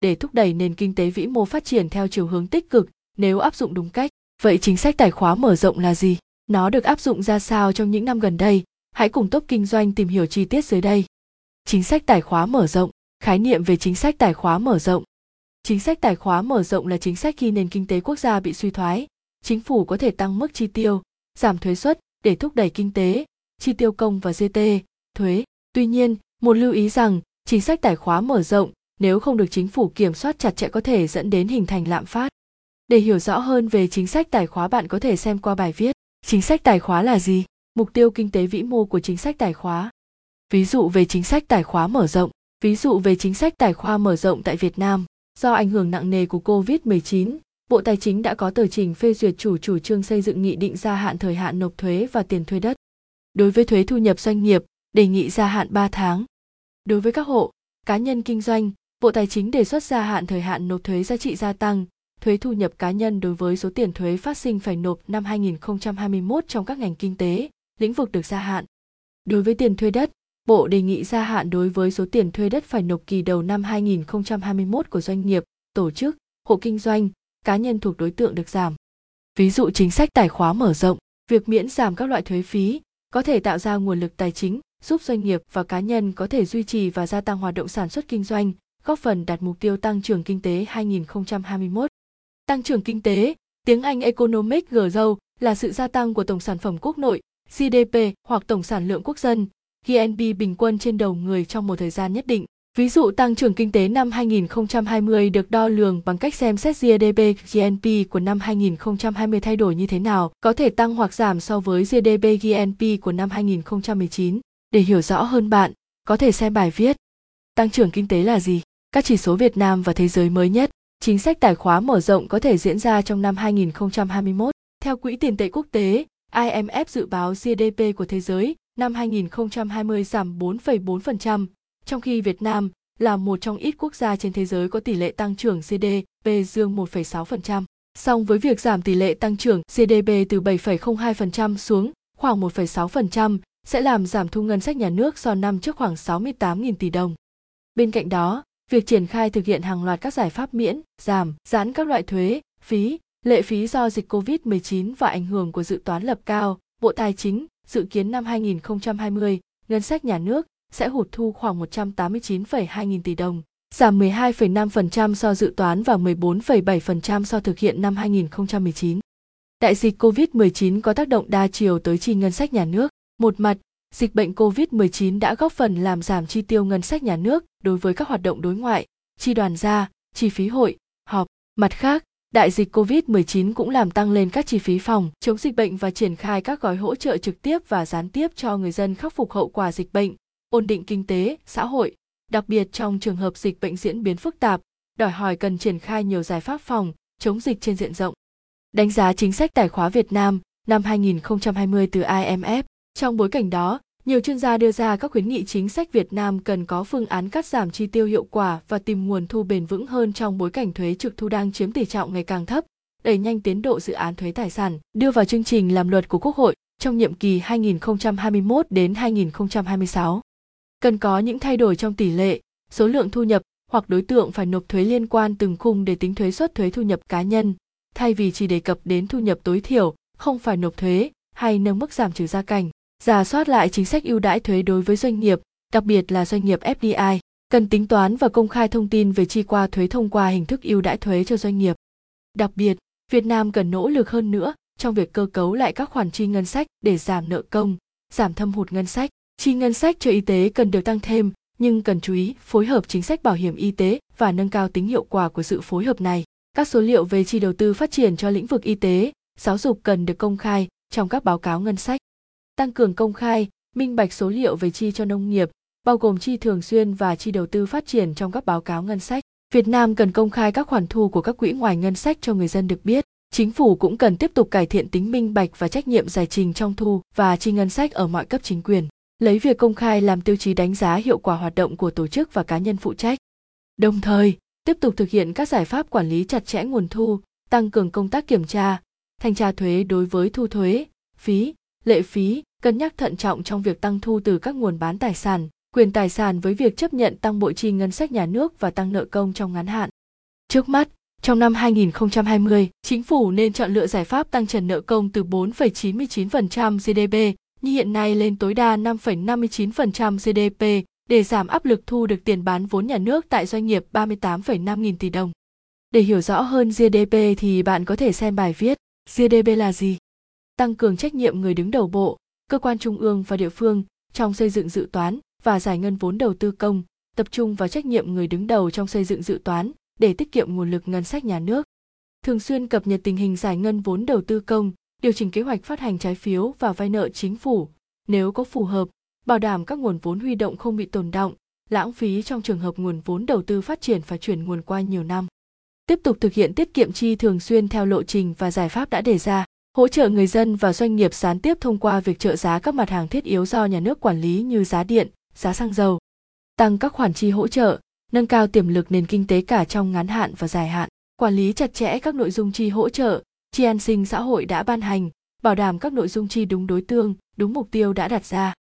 để thúc đẩy nền kinh tế vĩ mô phát triển theo chiều hướng tích cực nếu áp dụng đúng cách. Vậy chính sách tài khóa mở rộng là gì? Nó được áp dụng ra sao trong những năm gần đây? Hãy cùng Top Kinh doanh tìm hiểu chi tiết dưới đây. Chính sách tài khóa mở rộng, khái niệm về chính sách tài khóa mở rộng. Chính sách tài khóa mở rộng là chính sách khi nền kinh tế quốc gia bị suy thoái, chính phủ có thể tăng mức chi tiêu, giảm thuế suất để thúc đẩy kinh tế, chi tiêu công và GT, thuế. Tuy nhiên, một lưu ý rằng chính sách tài khóa mở rộng nếu không được chính phủ kiểm soát chặt chẽ có thể dẫn đến hình thành lạm phát. Để hiểu rõ hơn về chính sách tài khóa bạn có thể xem qua bài viết Chính sách tài khóa là gì? Mục tiêu kinh tế vĩ mô của chính sách tài khóa. Ví dụ về chính sách tài khóa mở rộng. Ví dụ về chính sách tài khoa mở rộng tại Việt Nam. Do ảnh hưởng nặng nề của COVID-19, Bộ Tài chính đã có tờ trình phê duyệt chủ chủ trương xây dựng nghị định gia hạn thời hạn nộp thuế và tiền thuê đất. Đối với thuế thu nhập doanh nghiệp, đề nghị gia hạn 3 tháng. Đối với các hộ, cá nhân kinh doanh, Bộ Tài chính đề xuất gia hạn thời hạn nộp thuế giá trị gia tăng, thuế thu nhập cá nhân đối với số tiền thuế phát sinh phải nộp năm 2021 trong các ngành kinh tế, lĩnh vực được gia hạn. Đối với tiền thuê đất, Bộ đề nghị gia hạn đối với số tiền thuê đất phải nộp kỳ đầu năm 2021 của doanh nghiệp, tổ chức, hộ kinh doanh, cá nhân thuộc đối tượng được giảm. Ví dụ chính sách tài khóa mở rộng, việc miễn giảm các loại thuế phí có thể tạo ra nguồn lực tài chính giúp doanh nghiệp và cá nhân có thể duy trì và gia tăng hoạt động sản xuất kinh doanh, góp phần đạt mục tiêu tăng trưởng kinh tế 2021. Tăng trưởng kinh tế, tiếng Anh Economic Growth là sự gia tăng của tổng sản phẩm quốc nội, GDP hoặc tổng sản lượng quốc dân, GNP bình quân trên đầu người trong một thời gian nhất định. Ví dụ tăng trưởng kinh tế năm 2020 được đo lường bằng cách xem xét GDP GNP của năm 2020 thay đổi như thế nào, có thể tăng hoặc giảm so với GDP GNP của năm 2019. Để hiểu rõ hơn bạn, có thể xem bài viết Tăng trưởng kinh tế là gì? Các chỉ số Việt Nam và thế giới mới nhất. Chính sách tài khóa mở rộng có thể diễn ra trong năm 2021. Theo Quỹ tiền tệ quốc tế, IMF dự báo GDP của thế giới năm 2020 giảm 4,4%, trong khi Việt Nam là một trong ít quốc gia trên thế giới có tỷ lệ tăng trưởng GDP dương 1,6%. Song với việc giảm tỷ lệ tăng trưởng GDP từ 7,02% xuống khoảng 1,6% sẽ làm giảm thu ngân sách nhà nước so năm trước khoảng 68.000 tỷ đồng. Bên cạnh đó, việc triển khai thực hiện hàng loạt các giải pháp miễn, giảm, giãn các loại thuế, phí, lệ phí do dịch COVID-19 và ảnh hưởng của dự toán lập cao, Bộ Tài chính dự kiến năm 2020, ngân sách nhà nước sẽ hụt thu khoảng 189,2 nghìn tỷ đồng, giảm 12,5% so dự toán và 14,7% so thực hiện năm 2019. Đại dịch COVID-19 có tác động đa chiều tới chi ngân sách nhà nước. Một mặt, dịch bệnh COVID-19 đã góp phần làm giảm chi tiêu ngân sách nhà nước đối với các hoạt động đối ngoại, chi đoàn gia, chi phí hội, họp. Mặt khác, đại dịch COVID-19 cũng làm tăng lên các chi phí phòng chống dịch bệnh và triển khai các gói hỗ trợ trực tiếp và gián tiếp cho người dân khắc phục hậu quả dịch bệnh, ổn định kinh tế, xã hội, đặc biệt trong trường hợp dịch bệnh diễn biến phức tạp, đòi hỏi cần triển khai nhiều giải pháp phòng chống dịch trên diện rộng. Đánh giá chính sách tài khóa Việt Nam năm 2020 từ IMF. Trong bối cảnh đó, nhiều chuyên gia đưa ra các khuyến nghị chính sách Việt Nam cần có phương án cắt giảm chi tiêu hiệu quả và tìm nguồn thu bền vững hơn trong bối cảnh thuế trực thu đang chiếm tỷ trọng ngày càng thấp, đẩy nhanh tiến độ dự án thuế tài sản. Đưa vào chương trình làm luật của Quốc hội trong nhiệm kỳ 2021 đến 2026. Cần có những thay đổi trong tỷ lệ, số lượng thu nhập hoặc đối tượng phải nộp thuế liên quan từng khung để tính thuế suất thuế thu nhập cá nhân, thay vì chỉ đề cập đến thu nhập tối thiểu, không phải nộp thuế hay nâng mức giảm trừ gia cảnh giả soát lại chính sách ưu đãi thuế đối với doanh nghiệp, đặc biệt là doanh nghiệp FDI, cần tính toán và công khai thông tin về chi qua thuế thông qua hình thức ưu đãi thuế cho doanh nghiệp. Đặc biệt, Việt Nam cần nỗ lực hơn nữa trong việc cơ cấu lại các khoản chi ngân sách để giảm nợ công, giảm thâm hụt ngân sách. Chi ngân sách cho y tế cần được tăng thêm, nhưng cần chú ý phối hợp chính sách bảo hiểm y tế và nâng cao tính hiệu quả của sự phối hợp này. Các số liệu về chi đầu tư phát triển cho lĩnh vực y tế, giáo dục cần được công khai trong các báo cáo ngân sách tăng cường công khai, minh bạch số liệu về chi cho nông nghiệp, bao gồm chi thường xuyên và chi đầu tư phát triển trong các báo cáo ngân sách. Việt Nam cần công khai các khoản thu của các quỹ ngoài ngân sách cho người dân được biết. Chính phủ cũng cần tiếp tục cải thiện tính minh bạch và trách nhiệm giải trình trong thu và chi ngân sách ở mọi cấp chính quyền. Lấy việc công khai làm tiêu chí đánh giá hiệu quả hoạt động của tổ chức và cá nhân phụ trách. Đồng thời, tiếp tục thực hiện các giải pháp quản lý chặt chẽ nguồn thu, tăng cường công tác kiểm tra, thanh tra thuế đối với thu thuế, phí, lệ phí, cân nhắc thận trọng trong việc tăng thu từ các nguồn bán tài sản, quyền tài sản với việc chấp nhận tăng bội chi ngân sách nhà nước và tăng nợ công trong ngắn hạn. Trước mắt, trong năm 2020, chính phủ nên chọn lựa giải pháp tăng trần nợ công từ 4,99% GDP như hiện nay lên tối đa 5,59% GDP để giảm áp lực thu được tiền bán vốn nhà nước tại doanh nghiệp 38,5 nghìn tỷ đồng. Để hiểu rõ hơn GDP thì bạn có thể xem bài viết GDP là gì? Tăng cường trách nhiệm người đứng đầu bộ, cơ quan trung ương và địa phương trong xây dựng dự toán và giải ngân vốn đầu tư công, tập trung vào trách nhiệm người đứng đầu trong xây dựng dự toán để tiết kiệm nguồn lực ngân sách nhà nước. Thường xuyên cập nhật tình hình giải ngân vốn đầu tư công, điều chỉnh kế hoạch phát hành trái phiếu và vay nợ chính phủ, nếu có phù hợp, bảo đảm các nguồn vốn huy động không bị tồn động, lãng phí trong trường hợp nguồn vốn đầu tư phát triển phải chuyển nguồn qua nhiều năm. Tiếp tục thực hiện tiết kiệm chi thường xuyên theo lộ trình và giải pháp đã đề ra, hỗ trợ người dân và doanh nghiệp gián tiếp thông qua việc trợ giá các mặt hàng thiết yếu do nhà nước quản lý như giá điện, giá xăng dầu, tăng các khoản chi hỗ trợ, nâng cao tiềm lực nền kinh tế cả trong ngắn hạn và dài hạn, quản lý chặt chẽ các nội dung chi hỗ trợ, chi an sinh xã hội đã ban hành, bảo đảm các nội dung chi đúng đối tượng, đúng mục tiêu đã đặt ra.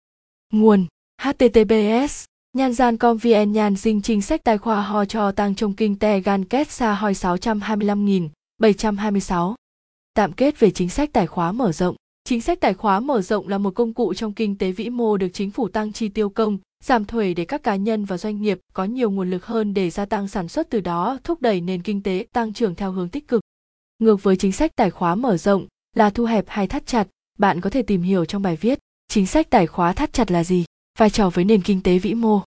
Nguồn https Nhan gian com vn nhan dinh chính sách tài khoa ho cho tăng trong kinh te gan kết xa hoi 625.726. Tạm kết về chính sách tài khóa mở rộng. Chính sách tài khóa mở rộng là một công cụ trong kinh tế vĩ mô được chính phủ tăng chi tiêu công, giảm thuế để các cá nhân và doanh nghiệp có nhiều nguồn lực hơn để gia tăng sản xuất từ đó thúc đẩy nền kinh tế tăng trưởng theo hướng tích cực. Ngược với chính sách tài khóa mở rộng là thu hẹp hay thắt chặt, bạn có thể tìm hiểu trong bài viết chính sách tài khóa thắt chặt là gì, vai trò với nền kinh tế vĩ mô.